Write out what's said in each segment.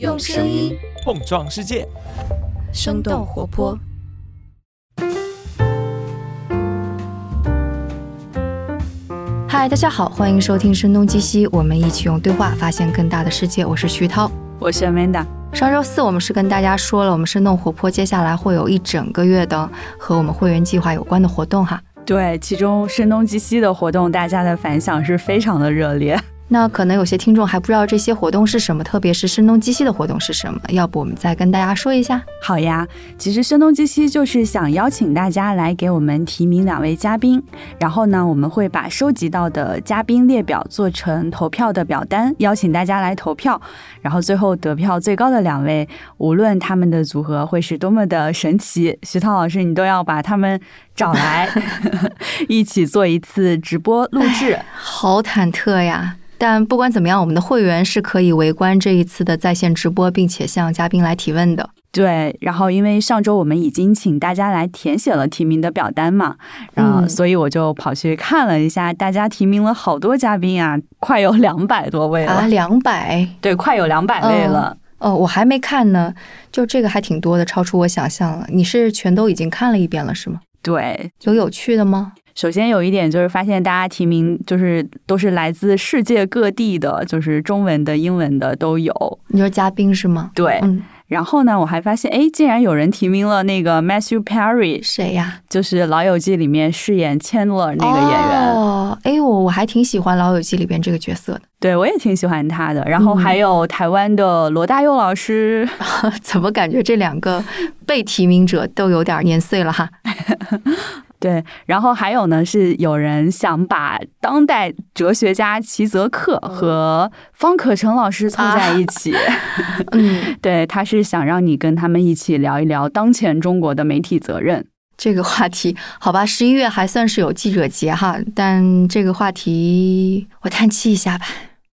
用声音碰撞世界，生动活泼。嗨，大家好，欢迎收听《声东击西》，我们一起用对话发现更大的世界。我是徐涛，我是 Amanda。上周四我们是跟大家说了，我们生动活泼接下来会有一整个月的和我们会员计划有关的活动哈。对，其中声东击西的活动，大家的反响是非常的热烈。那可能有些听众还不知道这些活动是什么，特别是声东击西的活动是什么，要不我们再跟大家说一下？好呀，其实声东击西就是想邀请大家来给我们提名两位嘉宾，然后呢，我们会把收集到的嘉宾列表做成投票的表单，邀请大家来投票，然后最后得票最高的两位，无论他们的组合会是多么的神奇，徐涛老师你都要把他们找来，一起做一次直播录制，好忐忑呀！但不管怎么样，我们的会员是可以围观这一次的在线直播，并且向嘉宾来提问的。对，然后因为上周我们已经请大家来填写了提名的表单嘛，然后所以我就跑去看了一下，大家提名了好多嘉宾啊，快有 两百多位了啊，两百，对，快有两百位了。哦，我还没看呢，就这个还挺多的，超出我想象了。你是全都已经看了一遍了是吗？对，有有趣的吗？首先有一点就是发现大家提名就是都是来自世界各地的，就是中文的、英文的都有。你说嘉宾是吗？对。嗯。然后呢，我还发现，哎，竟然有人提名了那个 Matthew Perry，谁呀？就是《老友记》里面饰演 Chandler 那个演员。哦。哎，我我还挺喜欢《老友记》里边这个角色的。对，我也挺喜欢他的。然后还有台湾的罗大佑老师。怎么感觉这两个被提名者都有点年岁了哈？对，然后还有呢，是有人想把当代哲学家齐泽克和方可成老师凑在一起。嗯，对，他是想让你跟他们一起聊一聊当前中国的媒体责任这个话题。好吧，十一月还算是有记者节哈，但这个话题我叹气一下吧。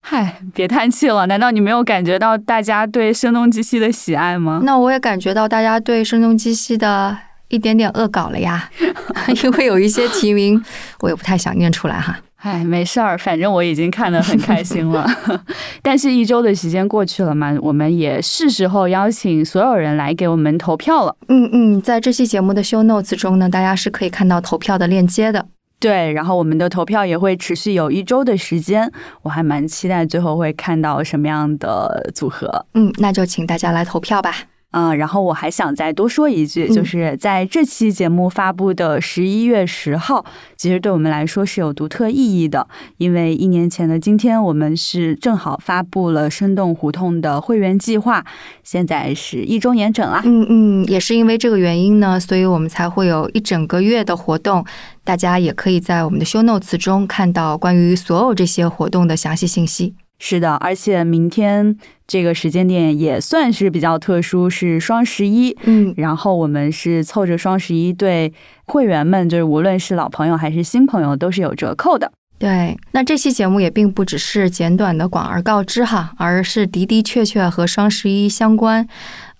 嗨，别叹气了，难道你没有感觉到大家对声东击西的喜爱吗？那我也感觉到大家对声东击西的。一点点恶搞了呀，因为有一些提名我也不太想念出来哈。哎，没事儿，反正我已经看得很开心了。但是，一周的时间过去了嘛，我们也是时候邀请所有人来给我们投票了。嗯嗯，在这期节目的 show notes 中呢，大家是可以看到投票的链接的。对，然后我们的投票也会持续有一周的时间，我还蛮期待最后会看到什么样的组合。嗯，那就请大家来投票吧。嗯，然后我还想再多说一句，就是在这期节目发布的十一月十号，其实对我们来说是有独特意义的，因为一年前的今天，我们是正好发布了生动胡同的会员计划，现在是一周年整啦。嗯嗯，也是因为这个原因呢，所以我们才会有一整个月的活动，大家也可以在我们的 show notes 中看到关于所有这些活动的详细信息。是的，而且明天这个时间点也算是比较特殊，是双十一。嗯，然后我们是凑着双十一，对会员们，就是无论是老朋友还是新朋友，都是有折扣的。对，那这期节目也并不只是简短的广而告之哈，而是的的确确和双十一相关。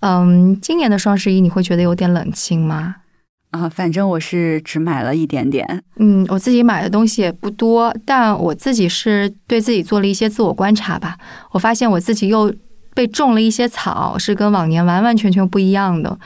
嗯，今年的双十一你会觉得有点冷清吗？啊，反正我是只买了一点点。嗯，我自己买的东西也不多，但我自己是对自己做了一些自我观察吧。我发现我自己又被种了一些草，是跟往年完完全全不一样的，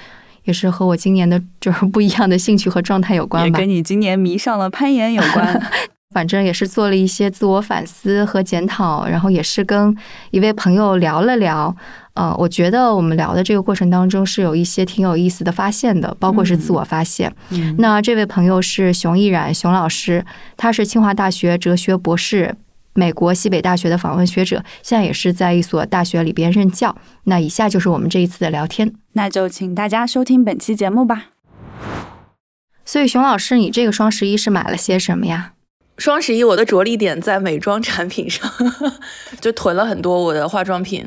也是和我今年的就是不一样的兴趣和状态有关吧。也跟你今年迷上了攀岩有关。反正也是做了一些自我反思和检讨，然后也是跟一位朋友聊了聊。呃，我觉得我们聊的这个过程当中是有一些挺有意思的发现的，包括是自我发现。那这位朋友是熊毅然熊老师，他是清华大学哲学博士，美国西北大学的访问学者，现在也是在一所大学里边任教。那以下就是我们这一次的聊天，那就请大家收听本期节目吧。所以，熊老师，你这个双十一是买了些什么呀？双十一我的着力点在美妆产品上，就囤了很多我的化妆品。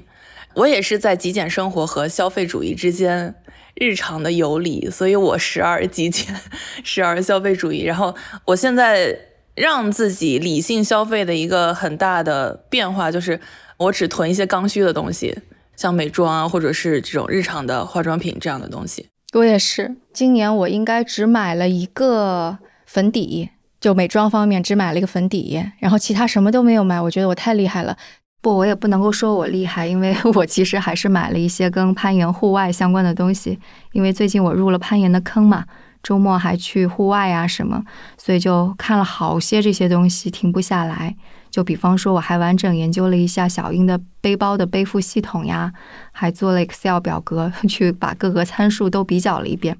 我也是在极简生活和消费主义之间日常的游离，所以我时而极简，时而消费主义。然后我现在让自己理性消费的一个很大的变化，就是我只囤一些刚需的东西，像美妆啊，或者是这种日常的化妆品这样的东西。我也是，今年我应该只买了一个粉底。就美妆方面只买了一个粉底，然后其他什么都没有买。我觉得我太厉害了。不，我也不能够说我厉害，因为 我其实还是买了一些跟攀岩、户外相关的东西。因为最近我入了攀岩的坑嘛，周末还去户外啊什么，所以就看了好些这些东西，停不下来。就比方说，我还完整研究了一下小鹰的背包的背负系统呀，还做了 Excel 表格，去把各个参数都比较了一遍，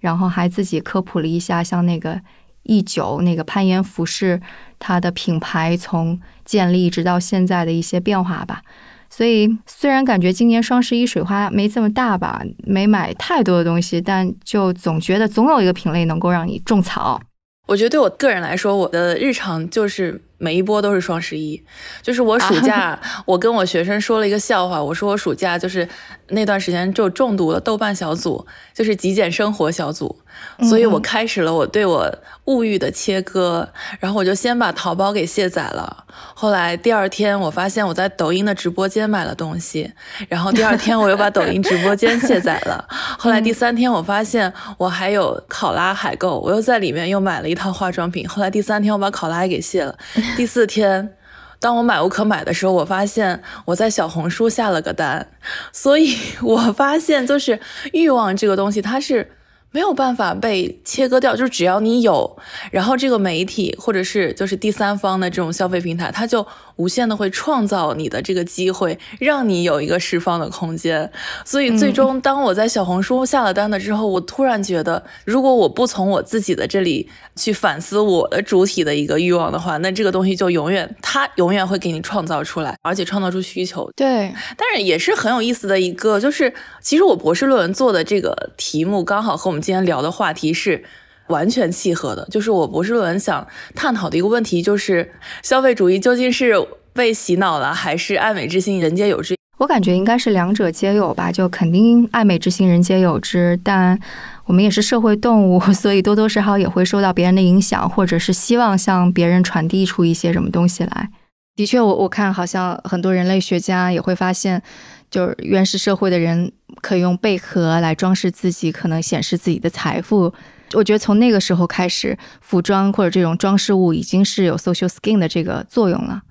然后还自己科普了一下，像那个一九那个攀岩服饰，它的品牌从建立直到现在的一些变化吧，所以虽然感觉今年双十一水花没这么大吧，没买太多的东西，但就总觉得总有一个品类能够让你种草。我觉得对我个人来说，我的日常就是每一波都是双十一。就是我暑假，我跟我学生说了一个笑话，我说我暑假就是那段时间就中毒了豆瓣小组，就是极简生活小组。所以我开始了我对我物欲的切割，然后我就先把淘宝给卸载了。后来第二天我发现我在抖音的直播间买了东西，然后第二天我又把抖音直播间卸载了。后来第三天我发现我还有考拉海购，我又在里面又买了一套化妆品。后来第三天我把考拉也给卸了。第四天，当我买无可买的时候，我发现我在小红书下了个单。所以我发现就是欲望这个东西，它是。没有办法被切割掉，就是只要你有，然后这个媒体或者是就是第三方的这种消费平台，它就。无限的会创造你的这个机会，让你有一个释放的空间。所以最终，当我在小红书下了单了之后，我突然觉得，如果我不从我自己的这里去反思我的主体的一个欲望的话，那这个东西就永远，它永远会给你创造出来，而且创造出需求。对，但是也是很有意思的一个，就是其实我博士论文做的这个题目，刚好和我们今天聊的话题是。完全契合的，就是我博士论文想探讨的一个问题，就是消费主义究竟是被洗脑了，还是爱美之心人皆有之？我感觉应该是两者皆有吧，就肯定爱美之心人皆有之，但我们也是社会动物，所以多多少少也会受到别人的影响，或者是希望向别人传递出一些什么东西来。的确，我我看好像很多人类学家也会发现，就是原始社会的人可以用贝壳来装饰自己，可能显示自己的财富。我觉得从那个时候开始，服装或者这种装饰物已经是有 social skin 的这个作用了。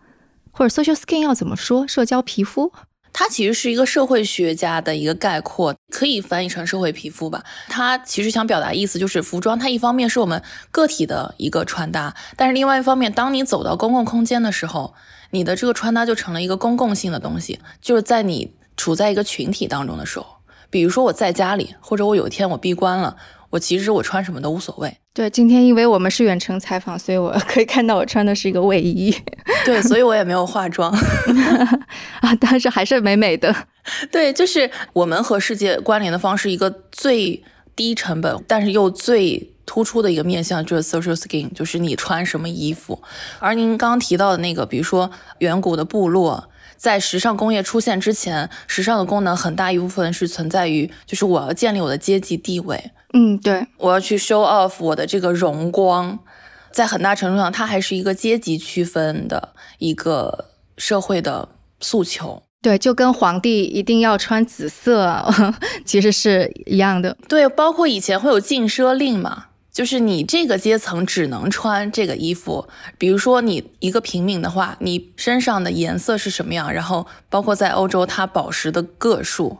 或者 social skin 要怎么说？社交皮肤？它其实是一个社会学家的一个概括，可以翻译成社会皮肤吧。它其实想表达意思就是，服装它一方面是我们个体的一个穿搭，但是另外一方面，当你走到公共空间的时候，你的这个穿搭就成了一个公共性的东西。就是在你处在一个群体当中的时候，比如说我在家里，或者我有一天我闭关了。我其实我穿什么都无所谓。对，今天因为我们是远程采访，所以我 可以看到我穿的是一个卫衣。对，所以我也没有化妆 啊，但是还是美美的。对，就是我们和世界关联的方式，一个最低成本，但是又最突出的一个面向，就是 social skin，就是你穿什么衣服。而您刚刚提到的那个，比如说远古的部落。在时尚工业出现之前，时尚的功能很大一部分是存在于，就是我要建立我的阶级地位。嗯，对，我要去 show off 我的这个荣光，在很大程度上，它还是一个阶级区分的一个社会的诉求。对，就跟皇帝一定要穿紫色，其实是一样的。对，包括以前会有禁奢令嘛。就是你这个阶层只能穿这个衣服，比如说你一个平民的话，你身上的颜色是什么样？然后包括在欧洲，它宝石的个数，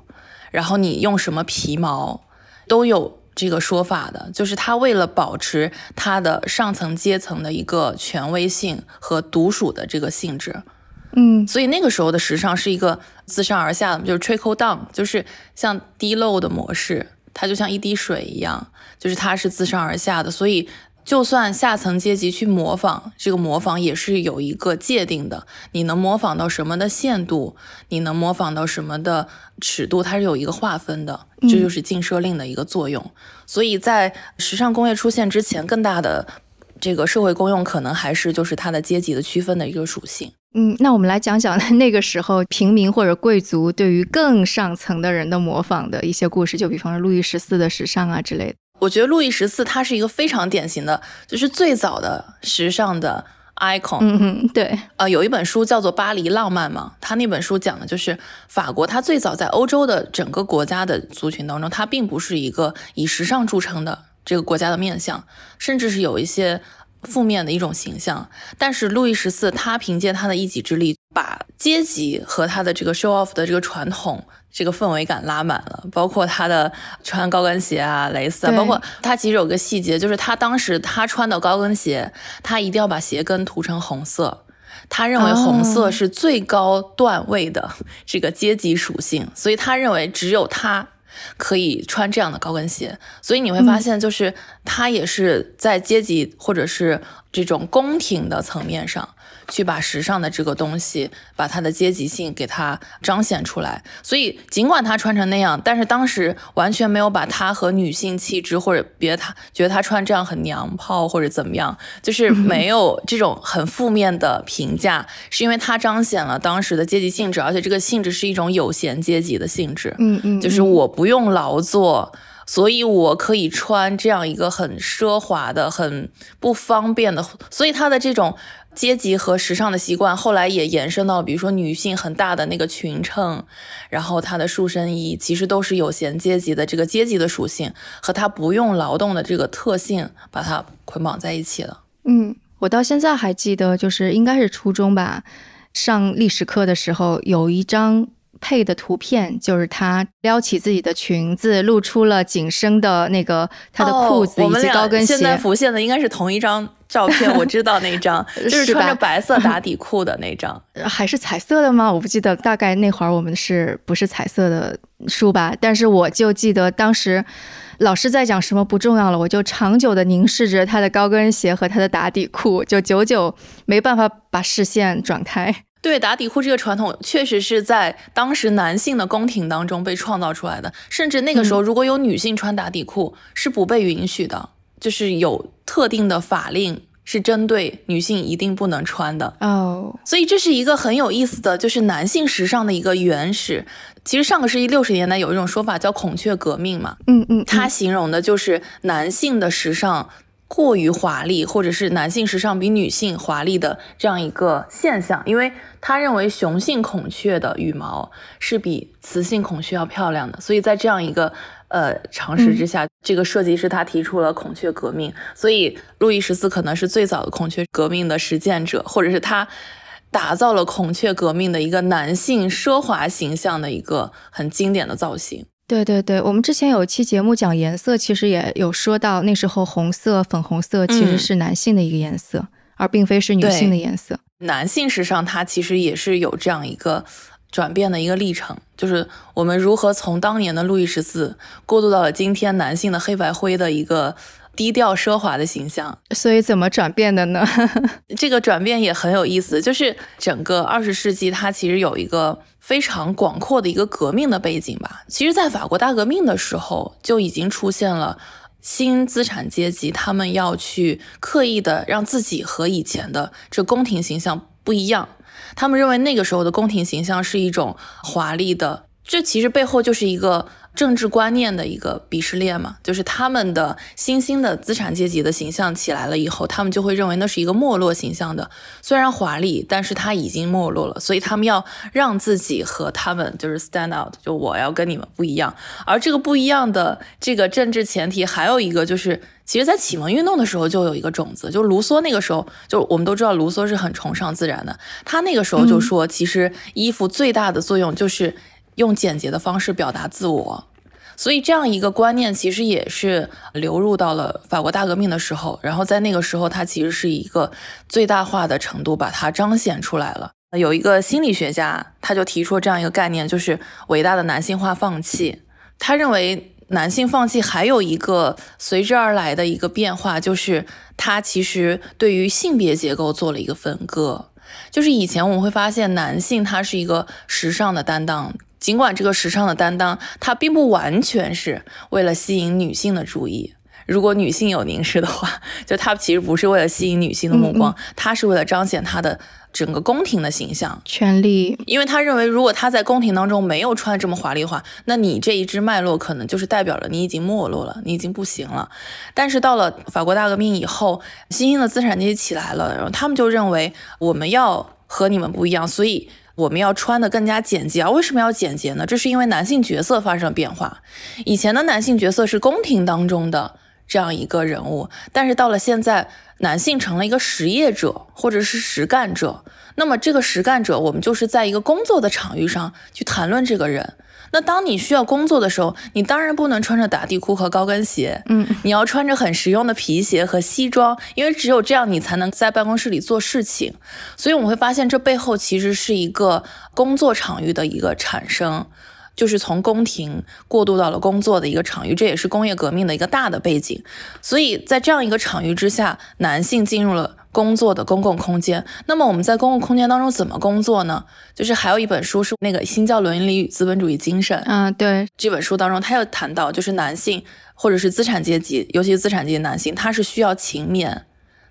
然后你用什么皮毛，都有这个说法的。就是他为了保持他的上层阶层的一个权威性和独属的这个性质，嗯，所以那个时候的时尚是一个自上而下的，就是 trickle down，就是像滴漏的模式。它就像一滴水一样，就是它是自上而下的，所以就算下层阶级去模仿，这个模仿也是有一个界定的。你能模仿到什么的限度，你能模仿到什么的尺度，它是有一个划分的。这就是禁奢令的一个作用。所以在时尚工业出现之前，更大的这个社会公用可能还是就是它的阶级的区分的一个属性。嗯，那我们来讲讲 那个时候平民或者贵族对于更上层的人的模仿的一些故事，就比方说路易十四的时尚啊之类的。我觉得路易十四他是一个非常典型的，就是最早的时尚的 icon。嗯嗯，对。呃，有一本书叫做《巴黎浪漫》嘛，他那本书讲的就是法国，它最早在欧洲的整个国家的族群当中，它并不是一个以时尚著称的这个国家的面相，甚至是有一些。负面的一种形象，但是路易十四他凭借他的一己之力，把阶级和他的这个 show off 的这个传统这个氛围感拉满了，包括他的穿高跟鞋啊、蕾丝啊，包括他其实有个细节，就是他当时他穿的高跟鞋，他一定要把鞋跟涂成红色。他认为红色哦是最高段位的这个阶级属性，所以他认为只有他可以穿这样的高跟鞋。所以你会发现，就是他也是在阶级或者是这种宫廷的层面上，去把时尚的这个东西，把它的阶级性给它彰显出来。所以尽管他穿成那样，但是当时完全没有把他和女性气质或者别他觉得他穿这样很娘炮或者怎么样，就是没有这种很负面的评价，是因为他彰显了当时的阶级性质，而且这个性质是一种有闲阶级的性质。嗯嗯，就是我不用劳作，所以我可以穿这样一个很奢华的、很不方便的，所以他的这种阶级和时尚的习惯，后来也延伸到，比如说女性很大的那个裙撑，然后她的束身衣，其实都是有闲阶级的这个阶级的属性和她不用劳动的这个特性，把它捆绑在一起了。嗯，我到现在还记得，就是应该是初中吧，上历史课的时候有一张配的图片，就是她撩起自己的裙子，露出了紧身的那个她的裤子以及高跟鞋现在。浮现的应该是同一张照片，我知道那张，就是穿着白色打 底裤的那张。呃还是彩色的吗？我不记得，大概那会儿我们是不是彩色的书吧？但是我就记得当时老师在讲什么不重要了，我就长久的凝视着他的高跟鞋和他的打底裤，就久久没办法把视线转开。对打底裤这个传统，确实是在当时男性的宫廷当中被创造出来的。甚至那个时候，如果有女性穿打底裤，是不被允许的，就是有特定的法令是针对女性一定不能穿的。哦，所以这是一个很有意思的，就是男性时尚的一个原始。其实上个世纪六十年代有一种说法叫“孔雀革命”嘛，嗯嗯，它形容的就是男性的时尚过于华丽，或者是男性时尚比女性华丽的这样一个现象。因为他认为雄性孔雀的羽毛是比雌性孔雀要漂亮的，所以在这样一个呃常识之下，这个设计师他提出了孔雀革命。所以路易十四可能是最早的孔雀革命的实践者，或者是他。打造了孔雀革命的一个男性奢华形象的一个很经典的造型。对对对，我们之前有一期节目讲颜色，其实也有说到，那时候红色、粉红色其实嗯是男性的一个颜色，而并非是女性的颜色。男性时尚它其实也是有这样一个转变的一个历程，就是我们如何从当年的路易十四过渡到了今天男性的黑白灰的一个低调奢华的形象。所以怎么转变的呢？这个转变也很有意思，就是整个二十世纪它其实有一个非常广阔的一个革命的背景吧。其实，在法国大革命的时候就已经出现了。新资产阶级，他们要去刻意的让自己和以前的这宫廷形象不一样。他们认为那个时候的宫廷形象是一种华丽的，这其实背后就是一个政治观念的一个鄙视链嘛，就是他们的新兴的资产阶级的形象起来了以后，他们就会认为那是一个没落形象的，虽然华丽，但是它已经没落了，所以他们要让自己和他们就是 stand out，就我要跟你们不一样。而这个不一样的这个政治前提，还有一个就是，其实，在启蒙运动的时候就有一个种子，就卢梭那个时候，就我们都知道卢梭是很崇尚自然的，他那个时候就说，其实衣服最大的作用就是用简洁的方式表达自我。所以这样一个观念其实也是流入到了法国大革命的时候，然后在那个时候，它其实是一个最大化的程度把它彰显出来了。有一个心理学家，他就提出这样一个概念，就是伟大的男性化放弃。他认为男性放弃还有一个随之而来的一个变化，就是他其实对于性别结构做了一个分割。就是以前我们会发现，男性他是一个时尚的担当，尽管这个时尚的担当，它并不完全是为了吸引女性的注意。如果女性有凝视的话，就它其实不是为了吸引女性的目光，它是为了彰显他的整个宫廷的形象。权力，因为他认为，如果他在宫廷当中没有穿这么华丽的话，那你这一支脉络可能就是代表了你已经没落了，你已经不行了。但是到了法国大革命以后，新兴的资产阶级起来了，然后他们就认为我们要和你们不一样，所以我们要穿的更加简洁。啊为什么要简洁呢？这是因为男性角色发生了变化。以前的男性角色是宫廷当中的这样一个人物，但是到了现在，男性成了一个实业者或者是实干者，那么这个实干者，我们就是在一个工作的场域上去谈论这个人。那当你需要工作的时候，你当然不能穿着打地裤和高跟鞋，嗯，你要穿着很实用的皮鞋和西装，因为只有这样你才能在办公室里做事情。所以我们会发现，这背后其实是一个工作场域的一个产生。就是从宫廷过渡到了工作的一个场域，这也是工业革命的一个大的背景。所以在这样一个场域之下，男性进入了工作的公共空间。那么我们在公共空间当中怎么工作呢？就是还有一本书是那个《新教伦理与资本主义精神》啊，对这本书当中，他又谈到，就是男性或者是资产阶级，尤其是资产阶级男性，他是需要勤勉、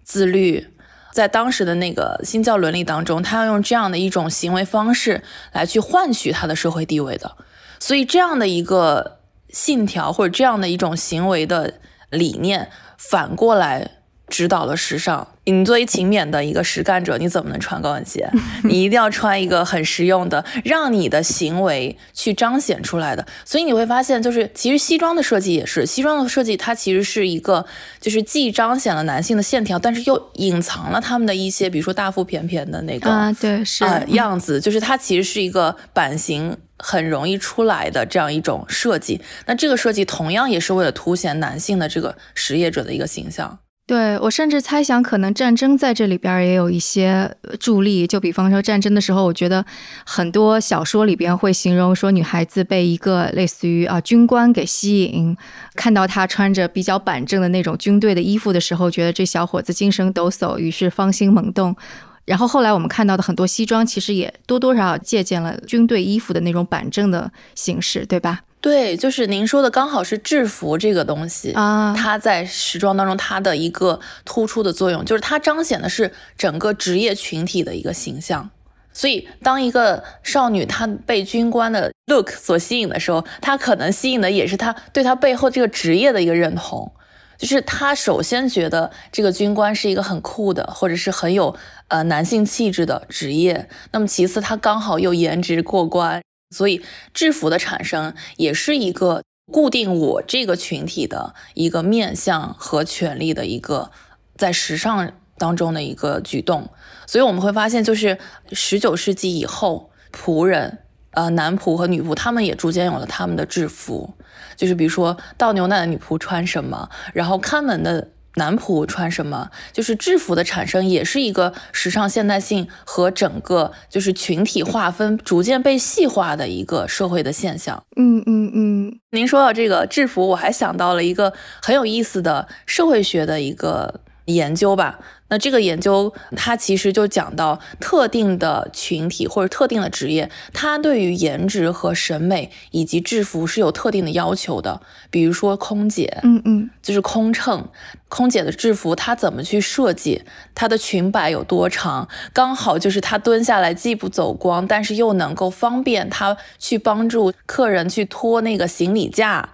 自律。在当时的那个新教伦理当中，他要用这样的一种行为方式来去换取他的社会地位的。所以，这样的一个信条或者这样的一种行为的理念，反过来指导了时尚。你作为勤勉的一个实干者，你怎么能穿高跟鞋？你一定要穿一个很实用的，让你的行为去彰显出来的。所以你会发现，就是其实西装的设计也是，西装的设计它其实是一个，就是既彰显了男性的线条，但是又隐藏了他们的一些，比如说大腹便便的那个啊，对，是样子，就是它其实是一个版型。很容易出来的这样一种设计，那这个设计同样也是为了凸显男性的这个实业者的一个形象。对我甚至猜想，可能战争在这里边也有一些助力。就比方说战争的时候，我觉得很多小说里边会形容说，女孩子被一个类似于啊军官给吸引，看到他穿着比较板正的那种军队的衣服的时候，觉得这小伙子精神抖擞，于是芳心萌动。然后后来我们看到的很多西装，其实也多多少少借鉴了军队衣服的那种板正的形式，对吧？对，就是您说的，刚好是制服这个东西啊，它在时装当中它的一个突出的作用，就是它彰显的是整个职业群体的一个形象。所以，当一个少女她被军官的 look 所吸引的时候，她可能吸引的也是她对她背后这个职业的一个认同。就是她首先觉得这个军官是一个很酷的，或者是很有呃男性气质的职业。那么其次，她刚好又颜值过关，所以制服的产生也是一个固定我这个群体的一个面相和权利的一个在时尚当中的一个举动。所以我们会发现，就是十九世纪以后，仆人。呃，男仆和女仆，他们也逐渐有了他们的制服，就是比如说倒牛奶的女仆穿什么，然后看门的男仆穿什么，就是制服的产生也是一个时尚现代性和整个就是群体划分逐渐被细化的一个社会的现象。嗯嗯嗯，您说到这个制服，我还想到了一个很有意思的社会学的一个研究吧。那这个研究，它其实就讲到特定的群体或者特定的职业，它对于颜值和审美以及制服是有特定的要求的。比如说空姐，嗯嗯，就是空乘，空姐的制服它怎么去设计？它的裙摆有多长？刚好就是她蹲下来既不走光，但是又能够方便她去帮助客人去拖那个行李架。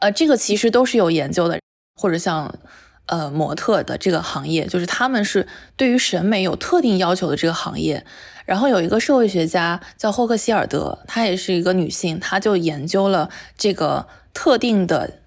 呃，这个其实都是有研究的，或者像。呃，模特的这个行业，就是他们是对于审美有特定要求的这个行业。然后有一个社会学家叫霍克希尔德，她也是一个女性，她就研究了这个特定的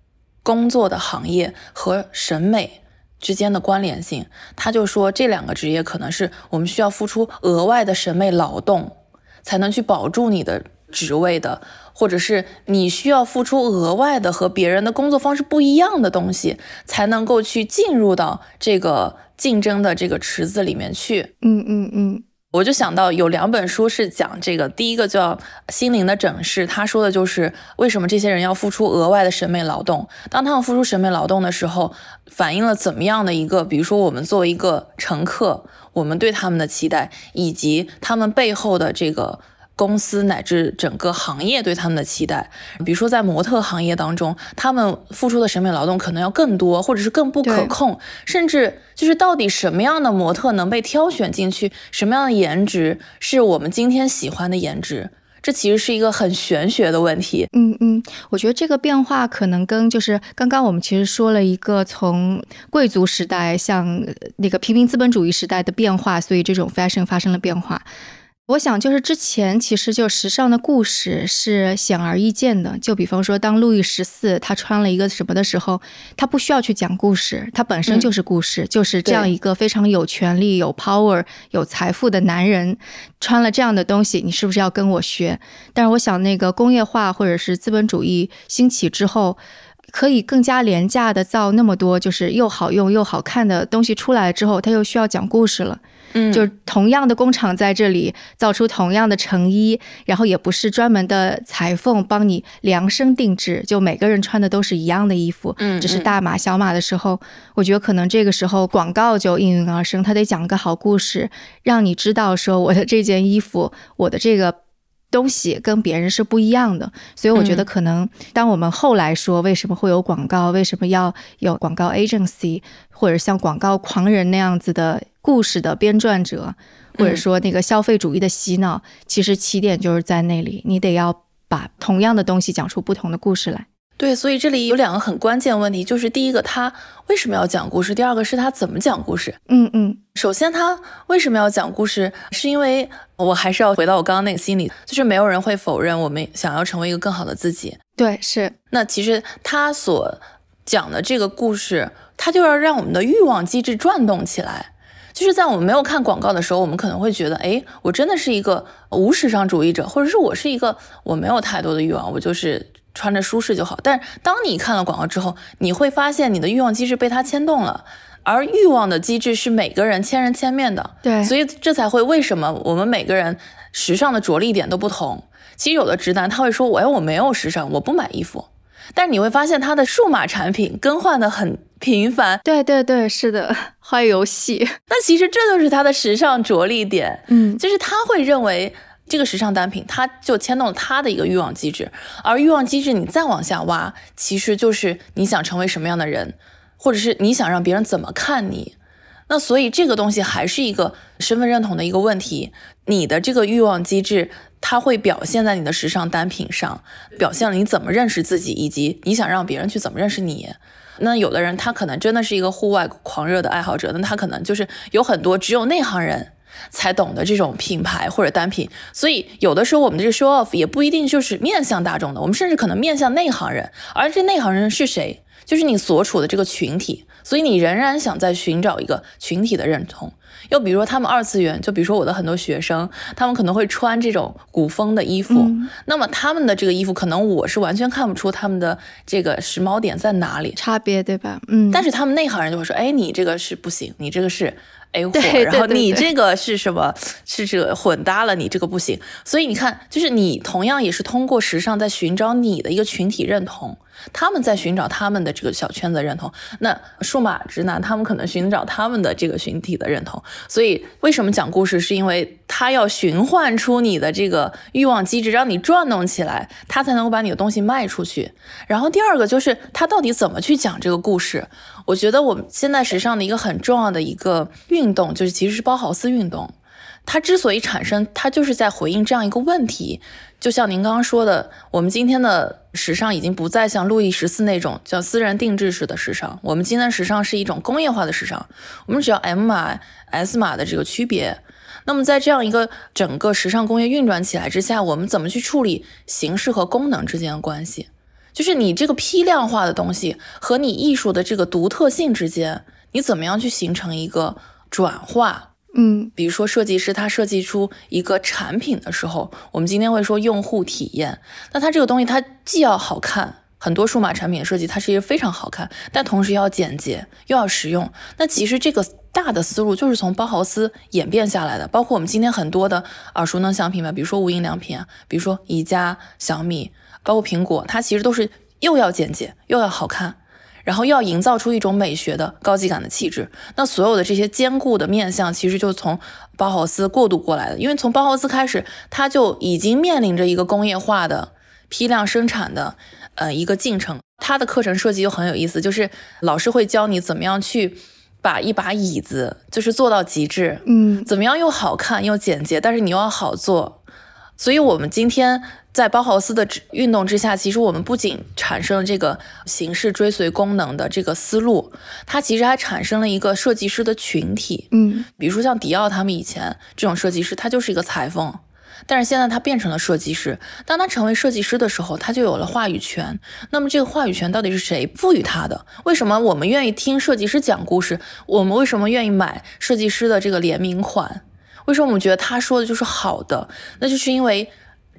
工作的行业和审美之间的关联性。她就说，这两个职业可能是我们需要付出额外的审美劳动，才能去保住你的。职位的，或者是你需要付出额外的和别人的工作方式不一样的东西，才能够去进入到这个竞争的这个池子里面去。嗯嗯嗯，我就想到有两本书是讲这个，第一个叫《心灵的整饰》，他说的就是为什么这些人要付出额外的审美劳动。当他们付出审美劳动的时候，反映了怎么样的一个，比如说我们作为一个乘客，我们对他们的期待，以及他们背后的这个。公司乃至整个行业对他们的期待，比如说在模特行业当中，他们付出的审美劳动可能要更多，或者是更不可控，甚至就是到底什么样的模特能被挑选进去，什么样的颜值是我们今天喜欢的颜值，这其实是一个很玄学的问题。嗯嗯，我觉得这个变化可能跟就是刚刚我们其实说了一个从贵族时代向那个平民资本主义时代的变化，所以这种 fashion 发生了变化。我想，就是之前其实就时尚的故事是显而易见的。就比方说，当路易十四他穿了一个什么的时候，他不需要去讲故事，他本身就是故事，就是这样一个非常有权力、有 power、有财富的男人穿了这样的东西，你是不是要跟我学？但是我想，那个工业化或者是资本主义兴起之后。可以更加廉价的造那么多，就是又好用又好看的东西出来之后，他又需要讲故事了。嗯，就是同样的工厂在这里造出同样的成衣，然后也不是专门的裁缝帮你量身定制，就每个人穿的都是一样的衣服。嗯，只是大码小码的时候，我觉得可能这个时候广告就应运而生，他得讲个好故事，让你知道说我的这件衣服，我的这个。东西跟别人是不一样的，所以我觉得可能当我们后来说为什么会有广告，为什么要有广告 agency，或者像广告狂人那样子的故事的编撰者，或者说那个消费主义的洗脑，其实起点就是在那里，你得要把同样的东西讲出不同的故事来。对，所以这里有两个很关键问题，就是第一个他为什么要讲故事，第二个是他怎么讲故事。嗯嗯，首先他为什么要讲故事，是因为我还是要回到我刚刚那个心理，就是没有人会否认我们想要成为一个更好的自己。对，是。那其实他所讲的这个故事，他就要让我们的欲望机制转动起来。就是在我们没有看广告的时候，我们可能会觉得，哎，我真的是一个无时尚主义者，或者是我是一个我没有太多的欲望，我就是。穿着舒适就好，但是当你看了广告之后，你会发现你的欲望机制被它牵动了，而欲望的机制是每个人千人千面的，对，所以这才会为什么我们每个人时尚的着力点都不同。其实有的直男他会说，我哎我没有时尚，我不买衣服，但是你会发现他的数码产品更换的很频繁，对对对，是的，玩游戏，那其实这就是他的时尚着力点，嗯，就是他会认为。这个时尚单品，它就牵动了他的一个欲望机制，而欲望机制你再往下挖，其实就是你想成为什么样的人，或者是你想让别人怎么看你。那所以这个东西还是一个身份认同的一个问题。你的这个欲望机制，它会表现在你的时尚单品上，表现了你怎么认识自己，以及你想让别人去怎么认识你。那有的人他可能真的是一个户外狂热的爱好者，那他可能就是有很多只有内行人。才懂得这种品牌或者单品，所以有的时候我们这个 show off 也不一定就是面向大众的，我们甚至可能面向内行人，而这内行人是谁？就是你所处的这个群体，所以你仍然想在寻找一个群体的认同。又比如说他们二次元，就比如说我的很多学生，他们可能会穿这种古风的衣服，那么他们的这个衣服可能我是完全看不出他们的这个时髦点在哪里，差别对吧？嗯，但是他们内行人就会说，哎，你这个是不行，你这个是。A 货，然后你这个是什么？是这混搭了，你这个不行。所以你看，就是你同样也是通过时尚在寻找你的一个群体认同。他们在寻找他们的这个小圈子认同，那数码直男他们可能寻找他们的这个群体的认同。所以为什么讲故事，是因为他要循环出你的这个欲望机制，让你转动起来，他才能够把你的东西卖出去。然后第二个就是他到底怎么去讲这个故事？我觉得我们现在时尚的一个很重要的一个运动，就是其实是包豪斯运动。它之所以产生，它就是在回应这样一个问题。就像您刚刚说的，我们今天的时尚已经不再像路易十四那种叫私人定制式的时尚，我们今天的时尚是一种工业化的时尚。我们只要 M 码、S 码的这个区别。那么在这样一个整个时尚工业运转起来之下，我们怎么去处理形式和功能之间的关系？就是你这个批量化的东西和你艺术的这个独特性之间，你怎么样去形成一个转化？嗯，比如说设计师他设计出一个产品的时候，我们今天会说用户体验。那它这个东西它既要好看，很多数码产品的设计它是一个非常好看，但同时要简洁又要实用。那其实这个大的思路就是从包豪斯演变下来的，包括我们今天很多的耳熟能详品牌，比如说无印良品啊，比如说宜家、小米，包括苹果，它其实都是又要简洁又要好看。然后又要营造出一种美学的高级感的气质，那所有的这些坚固的面相，其实就从包豪斯过渡过来的。因为从包豪斯开始，它就已经面临着一个工业化的批量生产的呃一个进程。它的课程设计就很有意思，就是老师会教你怎么样去把一把椅子就是做到极致，嗯，怎么样又好看又简洁，但是你又要好做。所以，我们今天在包豪斯的运动之下，其实我们不仅产生了这个形式追随功能的这个思路，它其实还产生了一个设计师的群体。嗯，比如说像迪奥他们以前这种设计师，他就是一个裁缝，但是现在他变成了设计师。当他成为设计师的时候，他就有了话语权。那么这个话语权到底是谁赋予他的？为什么我们愿意听设计师讲故事？我们为什么愿意买设计师的这个联名款？为什么我们觉得他说的就是好的？那就是因为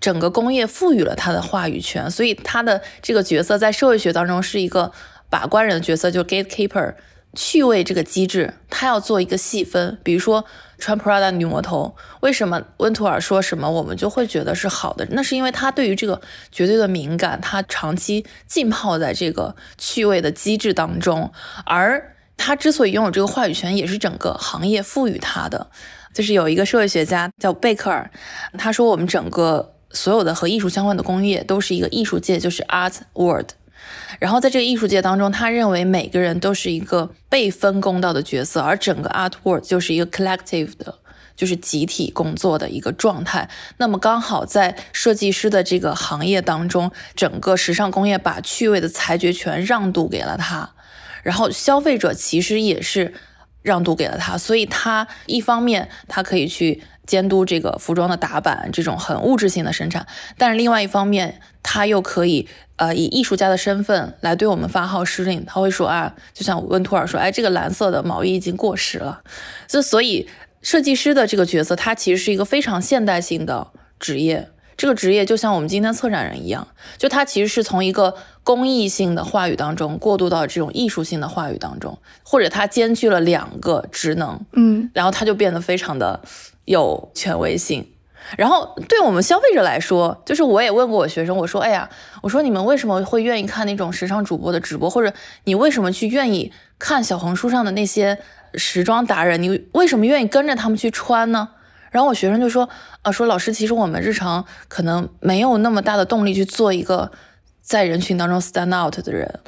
整个工业赋予了他的话语权，所以他的这个角色在社会学当中是一个把关人的角色，就是 gatekeeper 趣味这个机制，他要做一个细分。比如说穿 Prada 女魔头，为什么温图尔说什么我们就会觉得是好的？那是因为他对于这个绝对的敏感，他长期浸泡在这个趣味的机制当中，而他之所以拥有这个话语权，也是整个行业赋予他的。就是有一个社会学家叫贝克尔，他说我们整个所有的和艺术相关的工业都是一个艺术界，就是 art world。然后在这个艺术界当中，他认为每个人都是一个被分工到的角色，而整个 art world 就是一个 collective 的，就是集体工作的一个状态。那么刚好在设计师的这个行业当中，整个时尚工业把趣味的裁决权让渡给了他，然后消费者其实也是。让渡给了他，所以他一方面他可以去监督这个服装的打版这种很物质性的生产，但是另外一方面他又可以呃以艺术家的身份来对我们发号施令。他会说啊，就像温图尔说，哎，这个蓝色的毛衣已经过时了。就所以设计师的这个角色，他其实是一个非常现代性的职业。这个职业就像我们今天策展人一样，就他其实是从一个公益性的话语当中过渡到这种艺术性的话语当中，或者它兼具了两个职能，嗯，然后它就变得非常的有权威性。然后对我们消费者来说，就是我也问过我学生，我说，哎呀，我说你们为什么会愿意看那种时尚主播的直播，或者你为什么去愿意看小红书上的那些时装达人，你为什么愿意跟着他们去穿呢？然后我学生就说，啊，说老师，其实我们日常可能没有那么大的动力去做一个在人群当中 stand out 的人，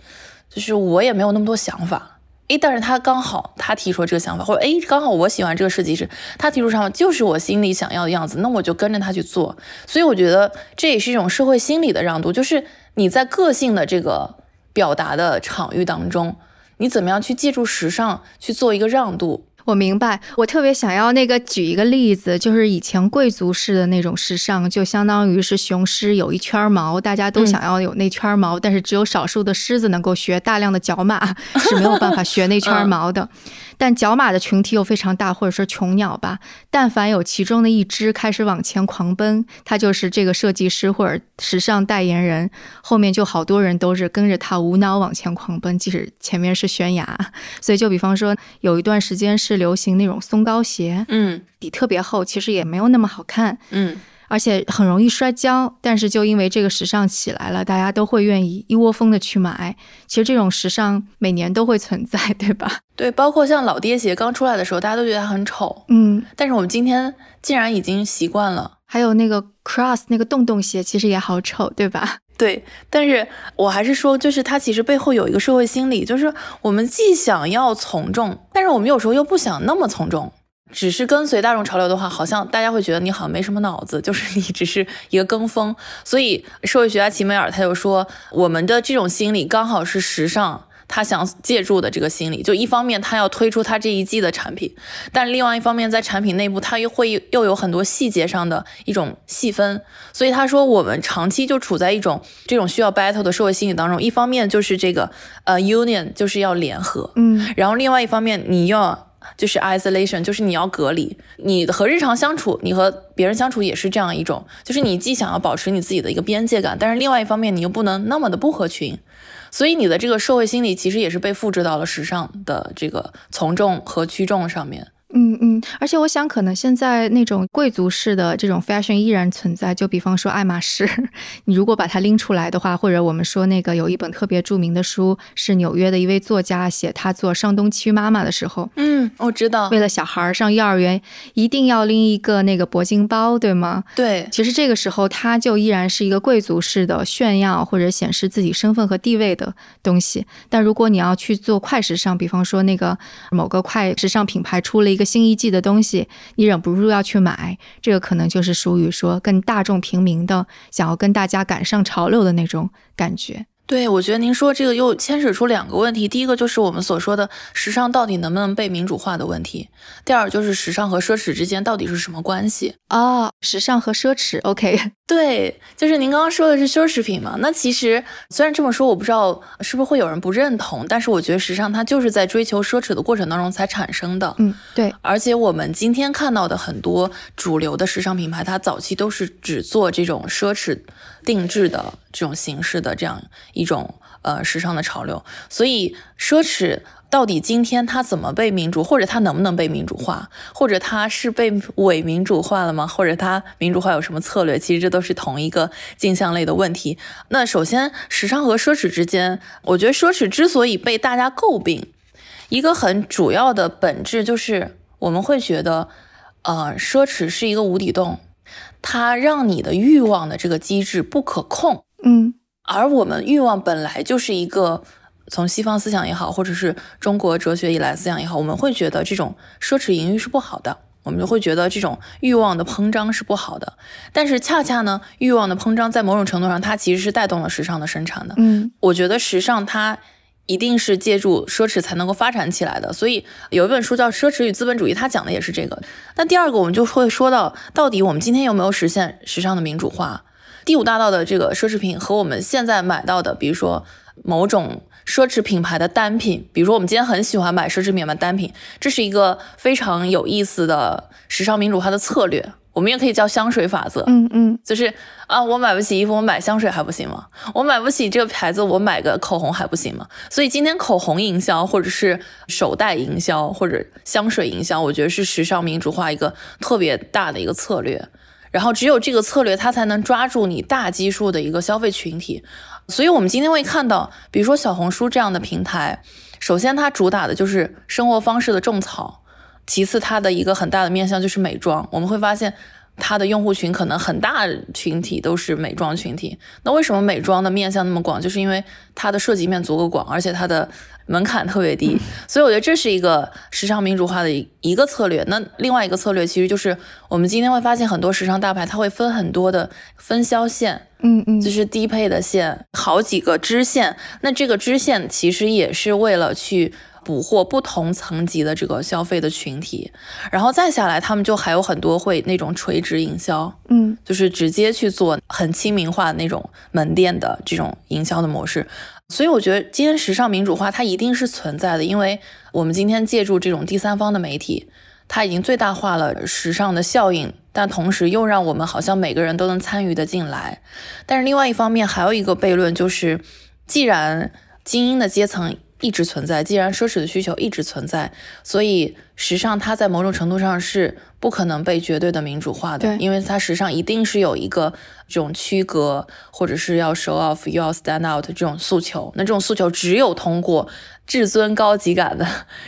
就是我也没有那么多想法。诶，但是他刚好他提出了这个想法，或者诶，刚好我喜欢这个设计师，他提出上就是我心里想要的样子，那我就跟着他去做。所以我觉得这也是一种社会心理的让渡，就是你在个性的这个表达的场域当中，你怎么样去借助时尚去做一个让渡。我明白，我特别想要那个举一个例子，就是以前贵族式的那种时尚，就相当于是雄狮有一圈毛，大家都想要有那圈毛，但是只有少数的狮子能够学，大量的角马 是没有办法学那圈毛的。但角马的群体又非常大，或者说穷鸟吧，但凡有其中的一只开始往前狂奔，它就是这个设计师或者时尚代言人，后面就好多人都是跟着他无脑往前狂奔，即使前面是悬崖。所以就比方说，有一段时间是流行那种松糕鞋，嗯，底特别厚，其实也没有那么好看，嗯。而且很容易摔跤，但是就因为这个时尚起来了，大家都会愿意一窝蜂的去买。其实这种时尚每年都会存在，对吧？对，包括像老爹鞋刚出来的时候，大家都觉得它很丑，嗯。但是我们今天竟然已经习惯了。还有那个 cross 那个洞洞鞋，其实也好丑，对吧？对，但是我还是说，就是它其实背后有一个社会心理，就是我们既想要从众，但是我们有时候又不想那么从众。只是跟随大众潮流的话，好像大家会觉得你好像没什么脑子，就是你只是一个跟风。所以社会学家齐梅尔他就说，我们的这种心理刚好是时尚他想借助的这个心理。就一方面他要推出他这一季的产品，但另外一方面在产品内部他又会又有很多细节上的一种细分。所以他说我们长期就处在一种这种需要 battle 的社会心理当中。一方面就是这个呃 union 就是要联合，嗯，然后另外一方面你要。就是 isolation，就是你要隔离，你和日常相处，你和别人相处也是这样一种，就是你既想要保持你自己的一个边界感，但是另外一方面你又不能那么的不合群，所以你的这个社会心理其实也是被复制到了时尚的这个从众和趋众上面。嗯嗯，而且我想，可能现在那种贵族式的这种 fashion 依然存在。就比方说爱马仕，你如果把它拎出来的话，或者我们说那个有一本特别著名的书，是纽约的一位作家写他做上东区妈妈的时候，嗯，我知道，为了小孩上幼儿园一定要拎一个那个铂金包，对吗？对，其实这个时候他就依然是一个贵族式的炫耀或者显示自己身份和地位的东西。但如果你要去做快时尚，比方说那个某个快时尚品牌出了一个。个新一季的东西，你忍不住要去买，这个可能就是属于说跟大众平民的，想要跟大家赶上潮流的那种感觉。对，我觉得您说这个又牵扯出两个问题，第一个就是我们所说的时尚到底能不能被民主化的问题，第二就是时尚和奢侈之间到底是什么关系哦，时尚和奢侈，OK，对，就是您刚刚说的是奢侈品嘛？那其实虽然这么说，我不知道是不是会有人不认同，但是我觉得时尚它就是在追求奢侈的过程当中才产生的。嗯，对。而且我们今天看到的很多主流的时尚品牌，它早期都是只做这种奢侈。定制的这种形式的这样一种呃时尚的潮流，所以奢侈到底今天它怎么被民主，或者它能不能被民主化，或者它是被伪民主化了吗？或者它民主化有什么策略？其实这都是同一个镜像类的问题。那首先，时尚和奢侈之间，我觉得奢侈之所以被大家诟病，一个很主要的本质就是我们会觉得，呃，奢侈是一个无底洞。它让你的欲望的这个机制不可控，嗯，而我们欲望本来就是一个从西方思想也好，或者是中国哲学以来思想也好，我们会觉得这种奢侈淫欲是不好的，我们就会觉得这种欲望的膨胀是不好的。但是恰恰呢，欲望的膨胀在某种程度上，它其实是带动了时尚的生产的。嗯，我觉得时尚它。一定是借助奢侈才能够发展起来的，所以有一本书叫《奢侈与资本主义》，它讲的也是这个。那第二个，我们就会说到，到底我们今天有没有实现时尚的民主化？第五大道的这个奢侈品和我们现在买到的，比如说某种奢侈品牌的单品，比如说我们今天很喜欢买奢侈品牌单品，这是一个非常有意思的时尚民主化的策略。我们也可以叫香水法则，嗯嗯，就是啊，我买不起衣服，我买香水还不行吗？我买不起这个牌子，我买个口红还不行吗？所以今天口红营销，或者是手袋营销，或者香水营销，我觉得是时尚民主化一个特别大的一个策略。然后只有这个策略，它才能抓住你大基数的一个消费群体。所以我们今天会看到，比如说小红书这样的平台，首先它主打的就是生活方式的种草。其次，它的一个很大的面向就是美妆。我们会发现，它的用户群可能很大群体都是美妆群体。那为什么美妆的面向那么广？就是因为它的涉及面足够广，而且它的门槛特别低。所以我觉得这是一个时尚民主化的一个策略。那另外一个策略其实就是，我们今天会发现很多时尚大牌，它会分很多的分销线，嗯嗯，就是低配的线，好几个支线。那这个支线其实也是为了去。捕获不同层级的这个消费的群体，然后再下来，他们就还有很多会那种垂直营销，嗯，就是直接去做很亲民化的那种门店的这种营销的模式。所以我觉得今天时尚民主化它一定是存在的，因为我们今天借助这种第三方的媒体，它已经最大化了时尚的效应，但同时又让我们好像每个人都能参与的进来。但是另外一方面还有一个悖论就是，既然精英的阶层。一直存在。既然奢侈的需求一直存在，所以时尚它在某种程度上是不可能被绝对的民主化的，因为它时尚一定是有一个这种区隔，或者是要 show off，又要 stand out 这种诉求。那这种诉求只有通过至尊高级感的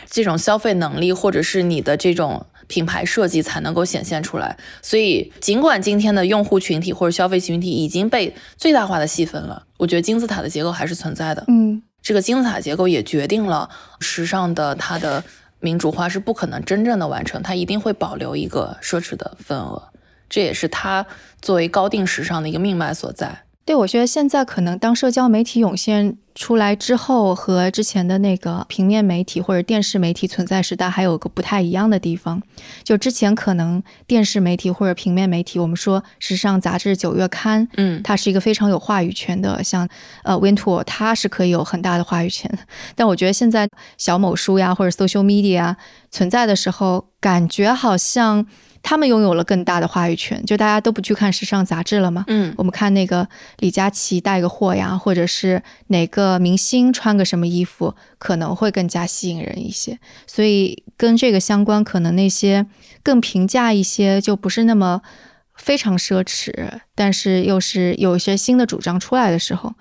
这种消费能力，或者是你的这种品牌设计才能够显现出来。所以，尽管今天的用户群体或者消费群体已经被最大化的细分了，我觉得金字塔的结构还是存在的。嗯。这个金字塔结构也决定了时尚的它的民主化是不可能真正的完成，它一定会保留一个奢侈的份额，这也是它作为高定时尚的一个命脉所在。对，我觉得现在可能当社交媒体涌现出来之后，和之前的那个平面媒体或者电视媒体存在时代还有个不太一样的地方。就之前可能电视媒体或者平面媒体，我们说时尚杂志九月刊，嗯，它是一个非常有话语权的，像呃 Wintour，它是可以有很大的话语权。但我觉得现在小某书呀或者 Social Media 存在的时候，感觉好像。他们拥有了更大的话语权，就大家都不去看时尚杂志了嘛。嗯，我们看那个李佳琦带个货呀，或者是哪个明星穿个什么衣服，可能会更加吸引人一些。所以跟这个相关，可能那些更平价一些，就不是那么非常奢侈，但是又是有一些新的主张出来的时候，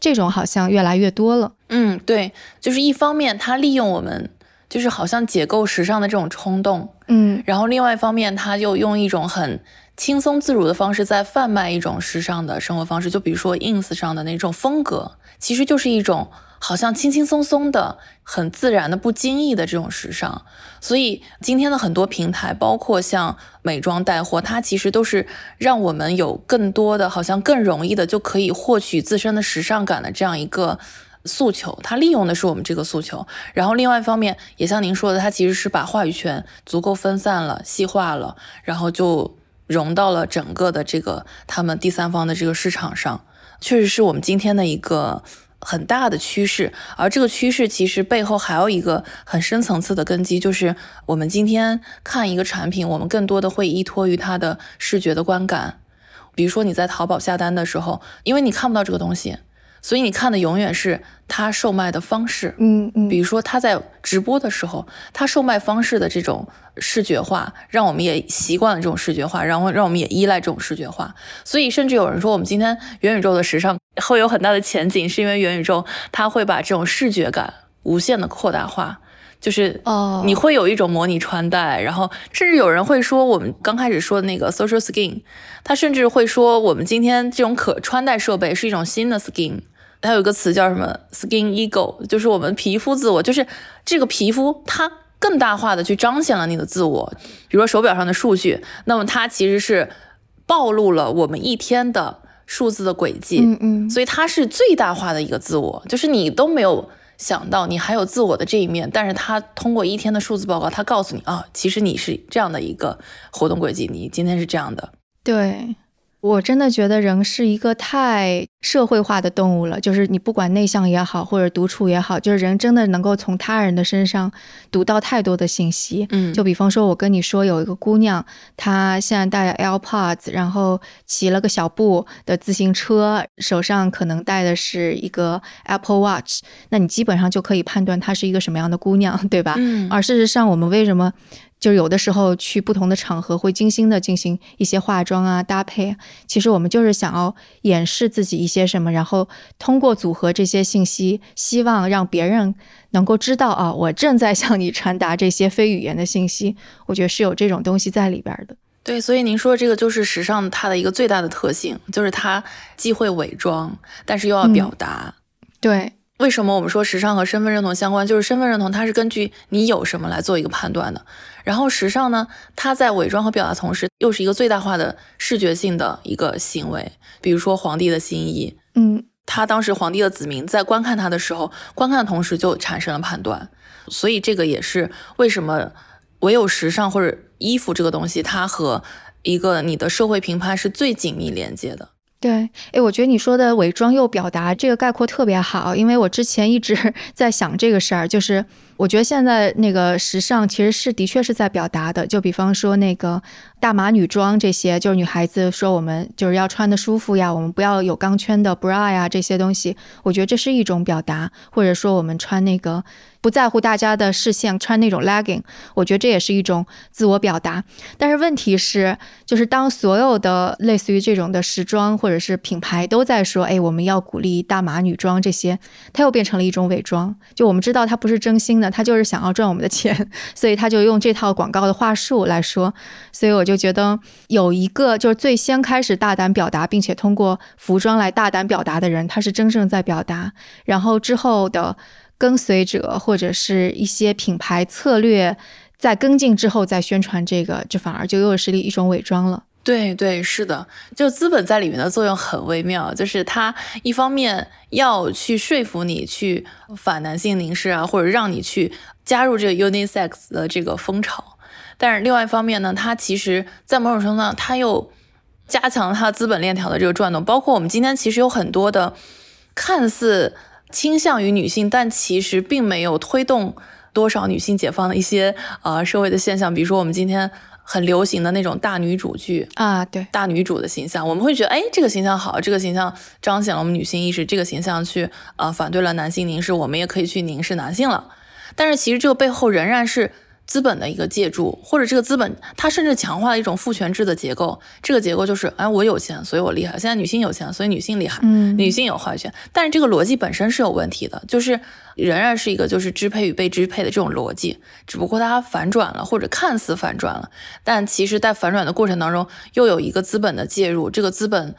这种好像越来越多了。嗯，对，就是一方面他利用我们。就是好像解构时尚的这种冲动，嗯，然后另外一方面，他又用一种很轻松自如的方式在贩卖一种时尚的生活方式，就比如说 ins 上的那种风格，其实就是一种。好像轻轻松松的、很自然的、不经意的这种时尚，所以今天的很多平台，包括像美妆带货，它其实都是让我们有更多的、好像更容易的就可以获取自身的时尚感的这样一个诉求。它利用的是我们这个诉求，然后另外一方面，也像您说的，它其实是把话语权足够分散了、细化了，然后就融到了整个的这个他们第三方的这个市场上，确实是我们今天的一个。很大的趋势，而这个趋势其实背后还有一个很深层次的根基，就是我们今天看一个产品，我们更多的会依托于它的视觉的观感。比如说你在淘宝下单的时候，因为你看不到这个东西。所以你看的永远是他售卖的方式，嗯嗯，比如说他在直播的时候，他售卖方式的这种视觉化，让我们也习惯了这种视觉化，然后让我们也依赖这种视觉化。所以甚至有人说，我们今天元宇宙的时尚 会有很大的前景，是因为元宇宙它会把这种视觉感无限的扩大化。就是哦，你会有一种模拟穿戴，然后甚至有人会说，我们刚开始说的那个 social skin，他甚至会说，我们今天这种可穿戴设备是一种新的 skin。它有一个词叫什么 skin ego，就是我们皮肤自我，就是这个皮肤它更大化的去彰显了你的自我。比如说手表上的数据，那么它其实是暴露了我们一天的数字的轨迹，嗯嗯，所以它是最大化的一个自我，就是你都没有。想到你还有自我的这一面，但是他通过一天的数字报告，他告诉你啊，其实你是这样的一个活动轨迹，你今天是这样的，对。我真的觉得人是一个太社会化的动物了，就是你不管内向也好，或者独处也好，就是人真的能够从他人的身上读到太多的信息。嗯，就比方说，我跟你说有一个姑娘，她现在戴着 AirPods，然后骑了个小布的自行车，手上可能戴的是一个 Apple Watch，那你基本上就可以判断她是一个什么样的姑娘，对吧？嗯。而事实上，我们为什么？就有的时候去不同的场合，会精心的进行一些化妆啊搭配。其实我们就是想要掩饰自己一些什么，然后通过组合这些信息，希望让别人能够知道啊，我正在向你传达这些非语言的信息。我觉得是有这种东西在里边的。对，所以您说这个就是时尚它的一个最大的特性，就是它既会伪装，但是又要表达。对。为什么我们说时尚和身份认同相关？就是身份认同它是根据你有什么来做一个判断的。然后时尚呢，它在伪装和表达同时，又是一个最大化的视觉性的一个行为。比如说皇帝的新衣，嗯，他当时皇帝的子民在观看他的时候，观看的同时就产生了判断。所以这个也是为什么唯有时尚或者衣服这个东西，它和一个你的社会评判是最紧密连接的。对，哎，我觉得你说的伪装又表达这个概括特别好，因为我之前一直 在想这个事儿，就是我觉得现在那个时尚其实是的确是在表达的，就比方说那个大码女装这些，就是女孩子说我们就是要穿的舒服呀，我们不要有钢圈的 bra 呀这些东西，我觉得这是一种表达，或者说我们穿那个。不在乎大家的视线，穿那种 legging，我觉得这也是一种自我表达。但是问题是，就是当所有的类似于这种的时装或者是品牌都在说，哎，我们要鼓励大码女装这些，它又变成了一种伪装。就我们知道它不是真心的，它就是想要赚我们的钱，所以他就用这套广告的话术来说。所以我就觉得有一个就是最先开始大胆表达，并且通过服装来大胆表达的人，他是真正在表达。然后之后的。跟随者或者是一些品牌策略，在跟进之后再宣传这个，这反而就又是一种伪装了。对对，是的，就资本在里面的作用很微妙，就是它一方面要去说服你去反男性凝视啊，或者让你去加入这个 unisex 的这个风潮，但是另外一方面呢，它其实在某种程度上，它又加强了它资本链条的这个转动，包括我们今天其实有很多的看似。倾向于女性，但其实并没有推动多少女性解放的一些呃社会的现象，比如说我们今天很流行的那种大女主剧啊，对大女主的形象，我们会觉得哎这个形象好，这个形象彰显了我们女性意识，这个形象去呃反对了男性凝视，我们也可以去凝视男性了。但是其实这个背后仍然是资本的一个借助，或者这个资本它甚至强化了一种父权制的结构。这个结构就是，哎，我有钱，所以我厉害。现在女性有钱，所以女性厉害。嗯，女性有话语权。但是这个逻辑本身是有问题的，就是仍然是一个就是支配与被支配的这种逻辑，只不过它反转了，或者看似反转了。但其实，在反转的过程当中，又有一个资本的介入，这个资本。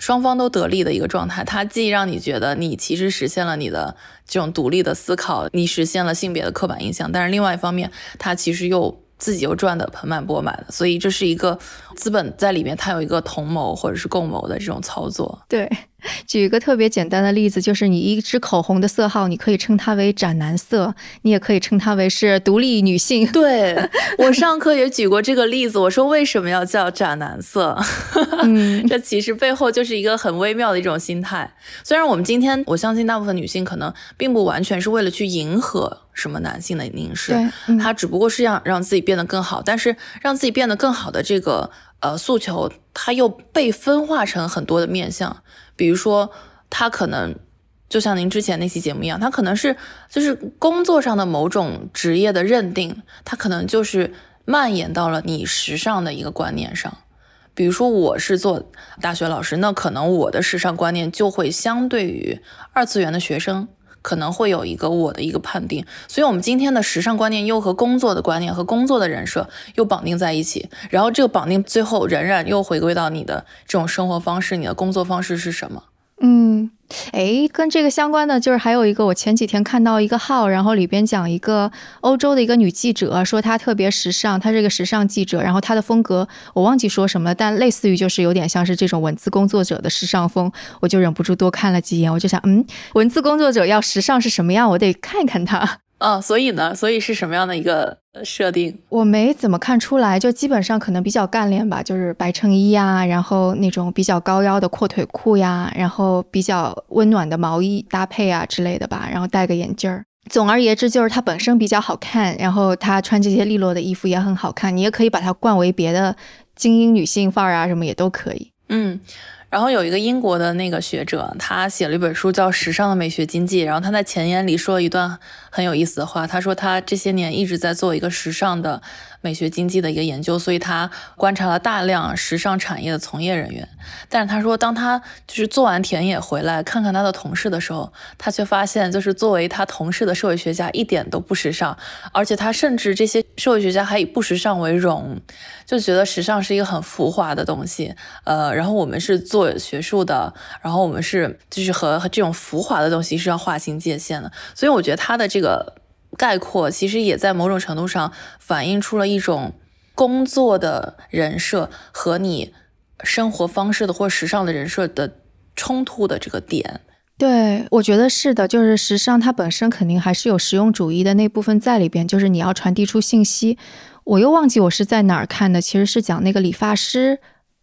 双方都得利的一个状态，它既让你觉得你其实实现了你的这种独立的思考，你实现了性别的刻板印象，但是另外一方面，它其实又自己又赚得盆满钵满的，所以这是一个资本在里面，它有一个同谋或者是共谋的这种操作。对。举一个特别简单的例子，就是你一支口红的色号，你可以称它为斩男色，你也可以称它为是独立女性。对我上课也举过这个例子，我说为什么要叫斩男色？嗯，这其实背后就是一个很微妙的一种心态。虽然我们今天，我相信大部分女性可能并不完全是为了去迎合什么男性的凝视，她只不过是让让自己变得更好，但是让自己变得更好的这个呃诉求，它又被分化成很多的面向。比如说，他可能就像您之前那期节目一样，他可能是就是工作上的某种职业的认定，他可能就是蔓延到了你时尚的一个观念上。比如说，我是做大学老师，那可能我的时尚观念就会相对于二次元的学生，可能会有一个我的一个判定。所以，我们今天的时尚观念又和工作的观念和工作的人设又绑定在一起，然后这个绑定最后仍然又回归到你的这种生活方式，你的工作方式是什么？嗯，哎，跟这个相关的就是还有一个，我前几天看到一个号，然后里边讲一个欧洲的一个女记者，说她特别时尚，她是个时尚记者，然后她的风格我忘记说什么，但类似于就是有点像是这种文字工作者的时尚风，我就忍不住多看了几眼，我就想，嗯，文字工作者要时尚是什么样，我得看看她。他。啊，所以呢，所以是什么样的一个设定？我没怎么看出来，就基本上可能比较干练吧，就是白衬衣呀，然后那种比较高腰的阔腿裤呀，然后比较温暖的毛衣搭配啊之类的吧，然后戴个眼镜儿。总而言之，就是它本身比较好看，然后她穿这些利落的衣服也很好看。你也可以把它冠为别的精英女性范儿啊，什么也都可以。嗯。然后有一个英国的那个学者，他写了一本书叫《时尚的美学经济》，然后他在前言里说了一段很有意思的话，他说他这些年一直在做一个时尚的。美学经济的一个研究，所以他观察了大量时尚产业的从业人员。但是他说，当他就是做完田野回来看看他的同事的时候，他却发现，就是作为他同事的社会学家一点都不时尚，而且他甚至这些社会学家还以不时尚为荣，就觉得时尚是一个很浮华的东西。呃，然后我们是做学术的，然后我们是就是和这种浮华的东西是要划清界限的。所以我觉得他的这个。概括其实也在某种程度上反映出了一种工作的人设和你生活方式的或时尚的人设的冲突的这个点。对，我觉得是的，就是时尚它本身肯定还是有实用主义的那部分在里边，就是你要传递出信息。我又忘记我是在哪儿看的，其实是讲那个理发师。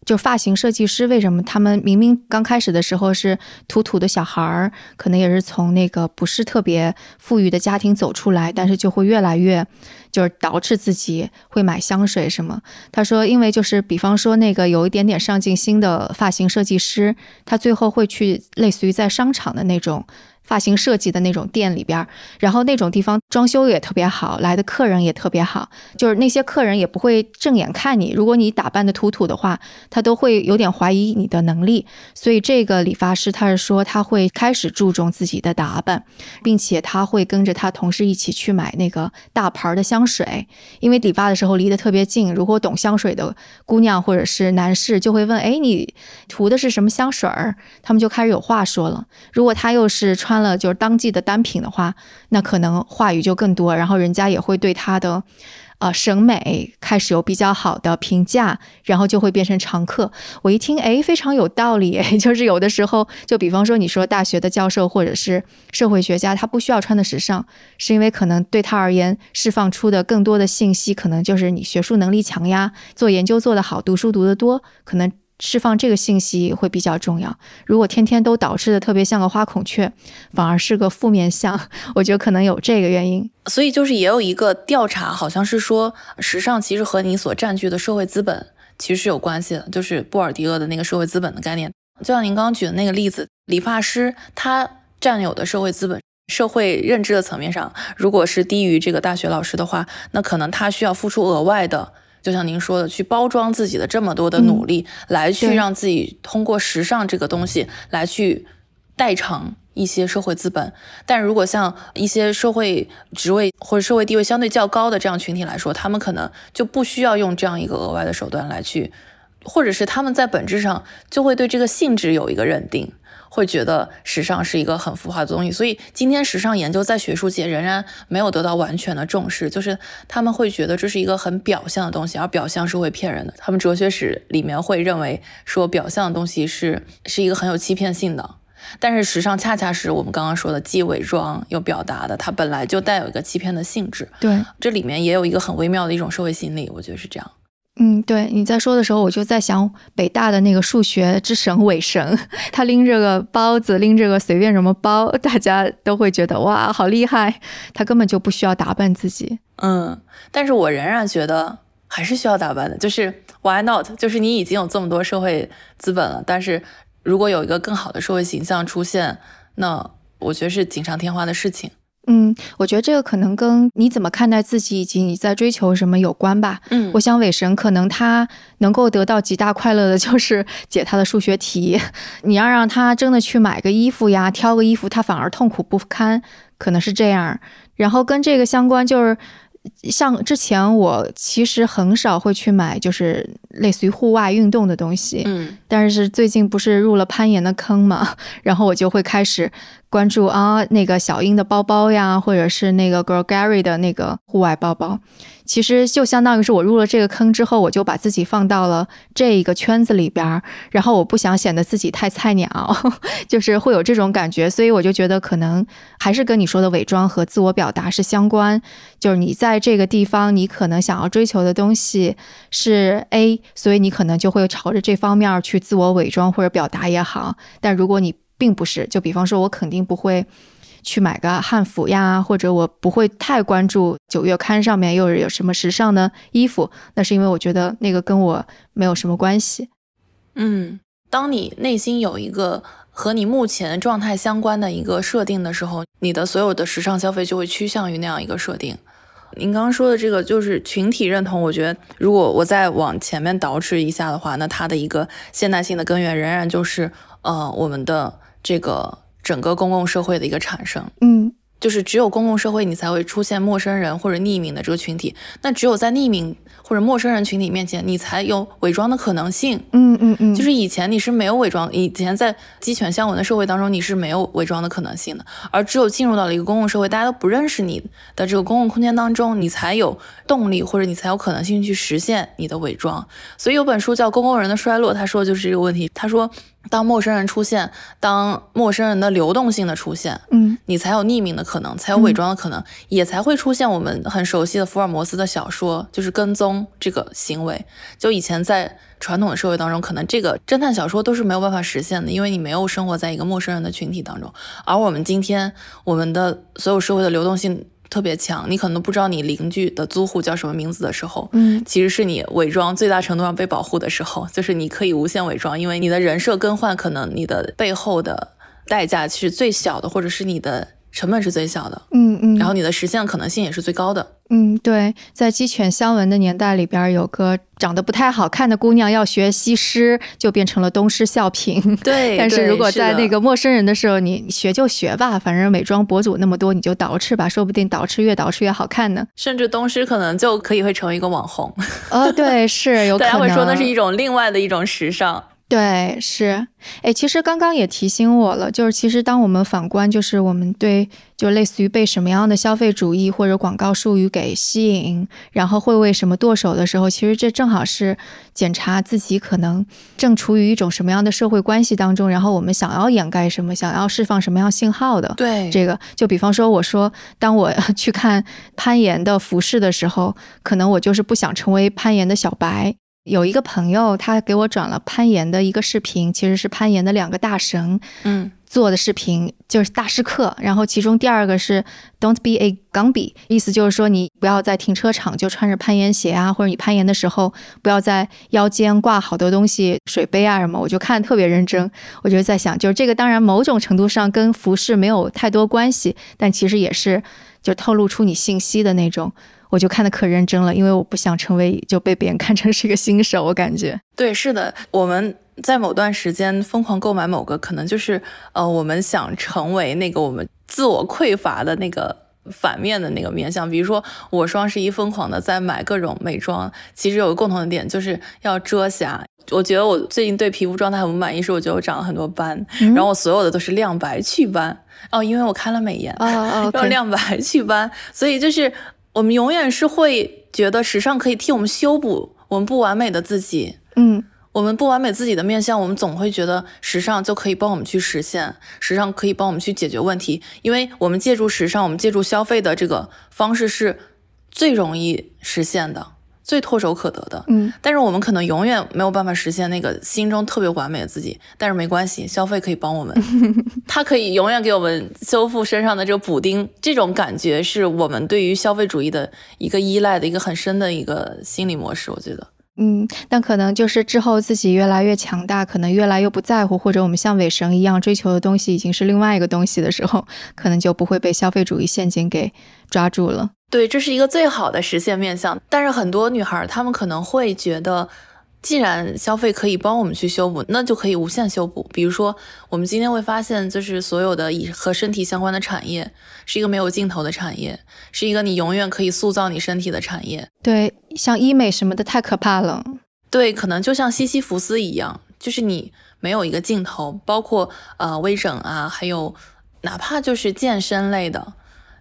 就发型设计师为什么他们明明刚开始的时候是土土的小孩儿，可能也是从那个不是特别富裕的家庭走出来，但是就会越来越就是捯饬自己，会买香水什么。他说，因为就是比方说那个有一点点上进心的发型设计师，他最后会去类似于在商场的那种。发型设计的那种店里边，然后那种地方装修也特别好，来的客人也特别好，就是那些客人也不会正眼看你。如果你打扮的土土的话，他都会有点怀疑你的能力。所以这个理发师他是说他会开始注重自己的打扮，并且他会跟着他同事一起去买那个大牌的香水，因为理发的时候离得特别近。如果懂香水的姑娘或者是男士就会问：“哎，你涂的是什么香水儿？”他们就开始有话说了。如果他又是穿。了就是当季的单品的话，那可能话语就更多，然后人家也会对他的呃审美开始有比较好的评价，然后就会变成常客。我一听，哎，非常有道理，就是有的时候，就比方说你说大学的教授或者是社会学家，他不需要穿的时尚，是因为可能对他而言，释放出的更多的信息，可能就是你学术能力强呀，做研究做得好，读书读得多，可能。释放这个信息会比较重要。如果天天都导致的特别像个花孔雀，反而是个负面相。我觉得可能有这个原因。所以就是也有一个调查，好像是说时尚其实和你所占据的社会资本其实是有关系的。就是布尔迪厄的那个社会资本的概念，就像您刚刚举的那个例子，理发师他占有的社会资本社会认知的层面上，如果是低于这个大学老师的话，那可能他需要付出额外的，就像您说的，去包装自己的这么多的努力，来去让自己通过时尚这个东西来去代偿一些社会资本。但如果像一些社会职位或者社会地位相对较高的这样群体来说，他们可能就不需要用这样一个额外的手段来去，或者是他们在本质上就会对这个性质有一个认定。会觉得时尚是一个很浮华的东西，所以今天时尚研究在学术界仍然没有得到完全的重视，就是他们会觉得这是一个很表象的东西，而表象是会骗人的。他们哲学史里面会认为说表象的东西是是一个很有欺骗性的，但是时尚恰恰是我们刚刚说的既伪装又表达的，它本来就带有一个欺骗的性质。对，这里面也有一个很微妙的一种社会心理，我觉得是这样。嗯，对，你在说的时候，我就在想北大的那个数学之神韦神，他拎着个包子，拎着个随便什么包，大家都会觉得哇，好厉害，他根本就不需要打扮自己。嗯，但是我仍然觉得还是需要打扮的，就是 why not？就是你已经有这么多社会资本了，但是如果有一个更好的社会形象出现，那我觉得是锦上添花的事情。嗯，我觉得这个可能跟你怎么看待自己以及你在追求什么有关吧。嗯我想韦神可能他能够得到极大快乐的就是 解他的数学题，你要让他真的去买个衣服呀，挑个衣服，他反而痛苦不堪，可能是这样。然后跟这个相关就是。像之前我其实很少会去买，就是类似于户外运动的东西，嗯但是最近不是入了攀岩的坑嘛，然后我就会开始关注啊那个小英的包包呀，或者是那个 Girl Gary 的那个户外包包。其实就相当于是我入了这个坑之后，我就把自己放到了这一个圈子里边儿，然后我不想显得自己太菜鸟，就是会有这种感觉，所以我就觉得可能还是跟你说的伪装和自我表达是相关，就是你在这个地方，你可能想要追求的东西是 A，所以你可能就会朝着这方面去自我伪装或者表达也好。但如果你并不是，就比方说，我肯定不会去买个汉服呀，或者我不会太关注九月刊上面又有什么时尚的衣服，那是因为我觉得那个跟我没有什么关系。嗯，当你内心有一个和你目前状态相关的一个设定的时候，你的所有的时尚消费就会趋向于那样一个设定。您刚刚说的这个就是群体认同，我觉得如果我再往前面倒置一下的话，那它的一个现代性的根源仍然就是呃我们的这个整个公共社会的一个产生。嗯就是只有公共社会，你才会出现陌生人或者匿名的这个群体。那只有在匿名或者陌生人群体面前，你才有伪装的可能性。嗯嗯嗯，就是以前你是没有伪装，以前在鸡犬相闻的社会当中，你是没有伪装的可能性的。而只有进入到了一个公共社会，大家都不认识你的这个公共空间当中，你才有动力或者你才有可能性去实现你的伪装。所以有本书叫《公共人的衰落》，他说的就是这个问题。他说，当陌生人出现，当陌生人的流动性的出现，嗯你才有匿名的可能，才有伪装的可能，也才会出现我们很熟悉的福尔摩斯的小说，就是跟踪这个行为。就以前在传统的社会当中，可能这个侦探小说都是没有办法实现的，因为你没有生活在一个陌生人的群体当中。而我们今天，我们的所有社会的流动性特别强，你可能都不知道你邻居的租户叫什么名字的时候，嗯。其实是你伪装最大程度上被保护的时候，就是你可以无限伪装，因为你的人设更换，可能你的背后的代价是最小的，或者是你的成本是最小的，嗯嗯，然后你的实现可能性也是最高的。嗯，对，在鸡犬相闻的年代里边，有个长得不太好看的姑娘要学西施，就变成了东施效颦。对但是如果在那个陌生人的时候，你你学就学吧，反正美妆博主那么多，你就捯饬吧，说不定捯饬越捯饬越好看呢。甚至东施可能就可以会成为一个网红，哦，对，是 有可能。大家会说那是一种另外的一种时尚。对，是，哎，其实刚刚也提醒我了，就是其实当我们反观，就是我们对就类似于被什么样的消费主义或者广告术语给吸引，然后会为什么剁手的时候，其实这正好是检查自己可能正处于一种什么样的社会关系当中，然后我们想要掩盖什么，想要释放什么样信号的。对这个就比方说，我说当我 去看攀岩的服饰的时候，可能我就是不想成为攀岩的小白。有一个朋友，他给我转了攀岩的一个视频，其实是攀岩的两个大神，嗯做的视频就是大师课，然后其中第二个是 Don't be a gumby，意思就是说你不要在停车场就穿着攀岩鞋啊，或者你攀岩的时候不要在腰间挂好多东西，水杯啊什么。我就看特别认真，我就在想，就是这个当然某种程度上跟服饰没有太多关系，但其实也是就透露出你信息的那种。我就看的可认真了，因为我不想成为就被别人看成是一个新手，我感觉。对，是的，我们。在某段时间疯狂购买某个，可能就是呃，我们想成为那个我们自我匮乏的那个反面的那个面相。比如说，我双十一疯狂的在买各种美妆，其实有个共同的点，就是要遮瑕。我觉得我最近对皮肤状态很不满意，是我觉得我长了很多斑，然后我所有的都是亮白祛斑哦，因为我开了美颜，要亮白祛斑，所以就是我们永远是会觉得时尚可以替我们修补我们不完美的自己，嗯。我们不完美自己的面相，我们总会觉得时尚就可以帮我们去实现，时尚可以帮我们去解决问题，因为我们借助时尚，我们借助消费的这个方式是最容易实现的，最唾手可得的。嗯，但是我们可能永远没有办法实现那个心中特别完美的自己，但是没关系，消费可以帮我们，它可以永远给我们修复身上的这个补丁，这种感觉是我们对于消费主义的一个依赖的一个很深的一个心理模式，我觉得。嗯，但可能就是之后自己越来越强大，可能越来越不在乎，或者我们像尾绳一样追求的东西已经是另外一个东西的时候，可能就不会被消费主义陷阱给抓住了。对，这是一个最好的实现面向。但是很多女孩她们可能会觉得。既然消费可以帮我们去修补，那就可以无限修补。比如说，我们今天会发现，就是所有的以和身体相关的产业，是一个没有尽头的产业，是一个你永远可以塑造你身体的产业。对，像医美什么的太可怕了。对，可能就像西西弗斯一样，就是你没有一个尽头。包括呃微整啊，还有哪怕就是健身类的。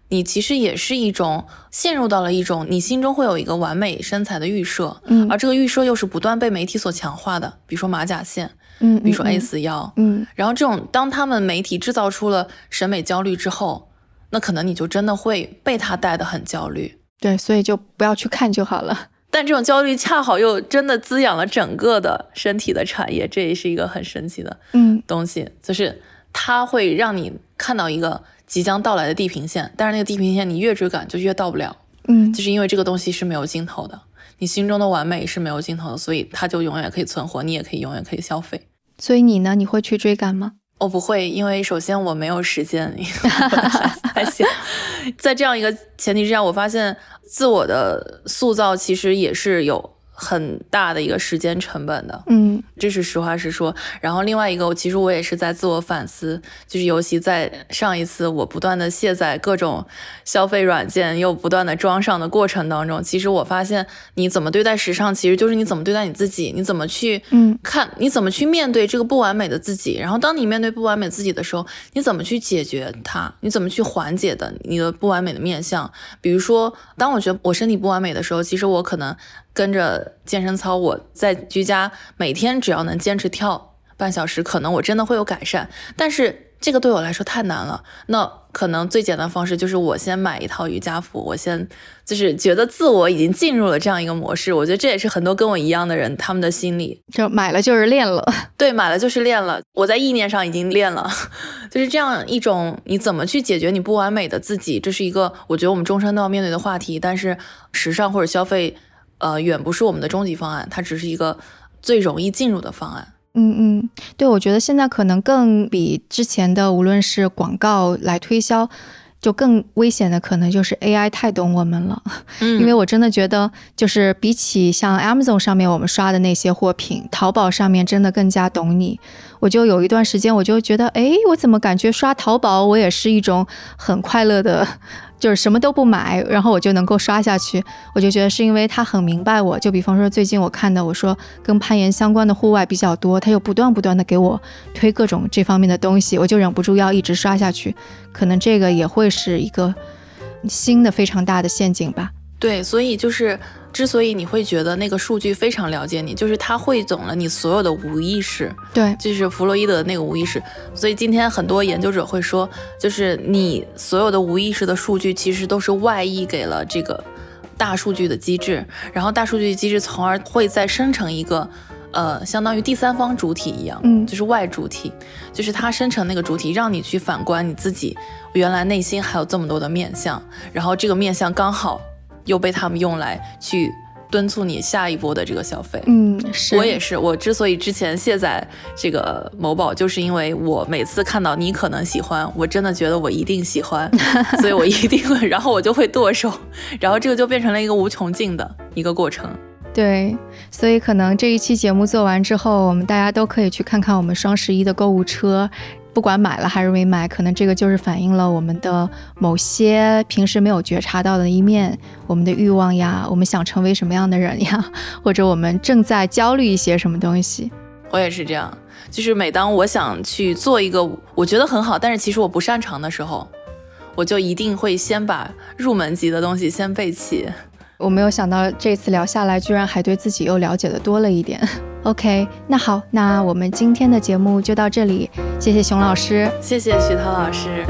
你其实也是一种陷入到了一种你心中会有一个完美身材的预设，嗯，而这个预设又是不断被媒体所强化的，比如说马甲线，嗯，比如说 A 四腰，嗯，然后这种当他们媒体制造出了审美焦虑之后，那可能你就真的会被他带的很焦虑，对，所以就不要去看就好了。但这种焦虑恰好又真的滋养了整个的身体的产业，这也是一个很神奇的嗯东西，就是它会让你看到一个。即将到来的地平线，但是那个地平线你越追赶就越到不了，嗯，就是因为这个东西是没有尽头的，你心中的完美是没有尽头的，所以它就永远可以存活，你也可以永远可以消费。所以你呢？你会去追赶吗？我不会，因为首先我没有时间，还行。在这样一个前提之下，我发现自我的塑造其实也是有。很大的一个时间成本的，嗯，这是实话实说。然后另外一个，我其实我也是在自我反思，就是尤其在上一次我不断的卸载各种消费软件，又不断的装上的过程当中，其实我发现你怎么对待时尚，其实就是你怎么对待你自己，你怎么去嗯看，你怎么去面对这个不完美的自己。然后当你面对不完美自己的时候，你怎么去解决它？你怎么去缓解的你的不完美的面相？比如说，当我觉得我身体不完美的时候，其实我可能。跟着健身操，我在居家每天只要能坚持跳半小时，可能我真的会有改善。但是这个对我来说太难了。那可能最简单的方式就是我先买一套瑜伽服，我先就是觉得自我已经进入了这样一个模式。我觉得这也是很多跟我一样的人他们的心理，就买了就是练了。对，买了就是练了。我在意念上已经练了，就是这样一种你怎么去解决你不完美的自己，这是一个我觉得我们终身都要面对的话题。但是时尚或者消费。呃，远不是我们的终极方案，它只是一个最容易进入的方案。嗯嗯，对，我觉得现在可能更比之前的，无论是广告来推销，就更危险的，可能就是 AI 太懂我们了。嗯，因为我真的觉得，就是比起像 Amazon 上面我们刷的那些货品，淘宝上面真的更加懂你。我就有一段时间，我就觉得，哎，我怎么感觉刷淘宝，我也是一种很快乐的。就是什么都不买，然后我就能够刷下去。我就觉得是因为他很明白我。就比方说最近我看的，我说跟攀岩相关的户外比较多，他又不断不断的给我推各种这方面的东西，我就忍不住要一直刷下去。可能这个也会是一个新的非常大的陷阱吧。对，所以就是。之所以你会觉得那个数据非常了解你，就是它汇总了你所有的无意识，对，就是弗洛伊德的那个无意识。所以今天很多研究者会说，就是你所有的无意识的数据其实都是外溢给了这个大数据的机制，然后大数据机制从而会再生成一个呃，相当于第三方主体一样，嗯就是外主体，就是它生成那个主体，让你去反观你自己，原来内心还有这么多的面相，然后这个面相刚好又被他们用来去敦促你下一波的这个消费。嗯，是我也是，我之所以之前卸载这个某宝，就是因为我每次看到你可能喜欢，我真的觉得我一定喜欢，所以我一定会，然后我就会剁手，然后这个就变成了一个无穷尽的一个过程。对，所以可能这一期节目做完之后，我们大家都可以去看看我们双十一的购物车。不管买了还是没买，可能这个就是反映了我们的某些平时没有觉察到的一面，我们的欲望呀，我们想成为什么样的人呀，或者我们正在焦虑一些什么东西。我也是这样，就是每当我想去做一个我觉得很好，但是其实我不擅长的时候，我就一定会先把入门级的东西先备齐。我没有想到这次聊下来，居然还对自己又了解的多了一点。OK，那好，那我们今天的节目就到这里，谢谢熊老师。谢谢徐涛老师。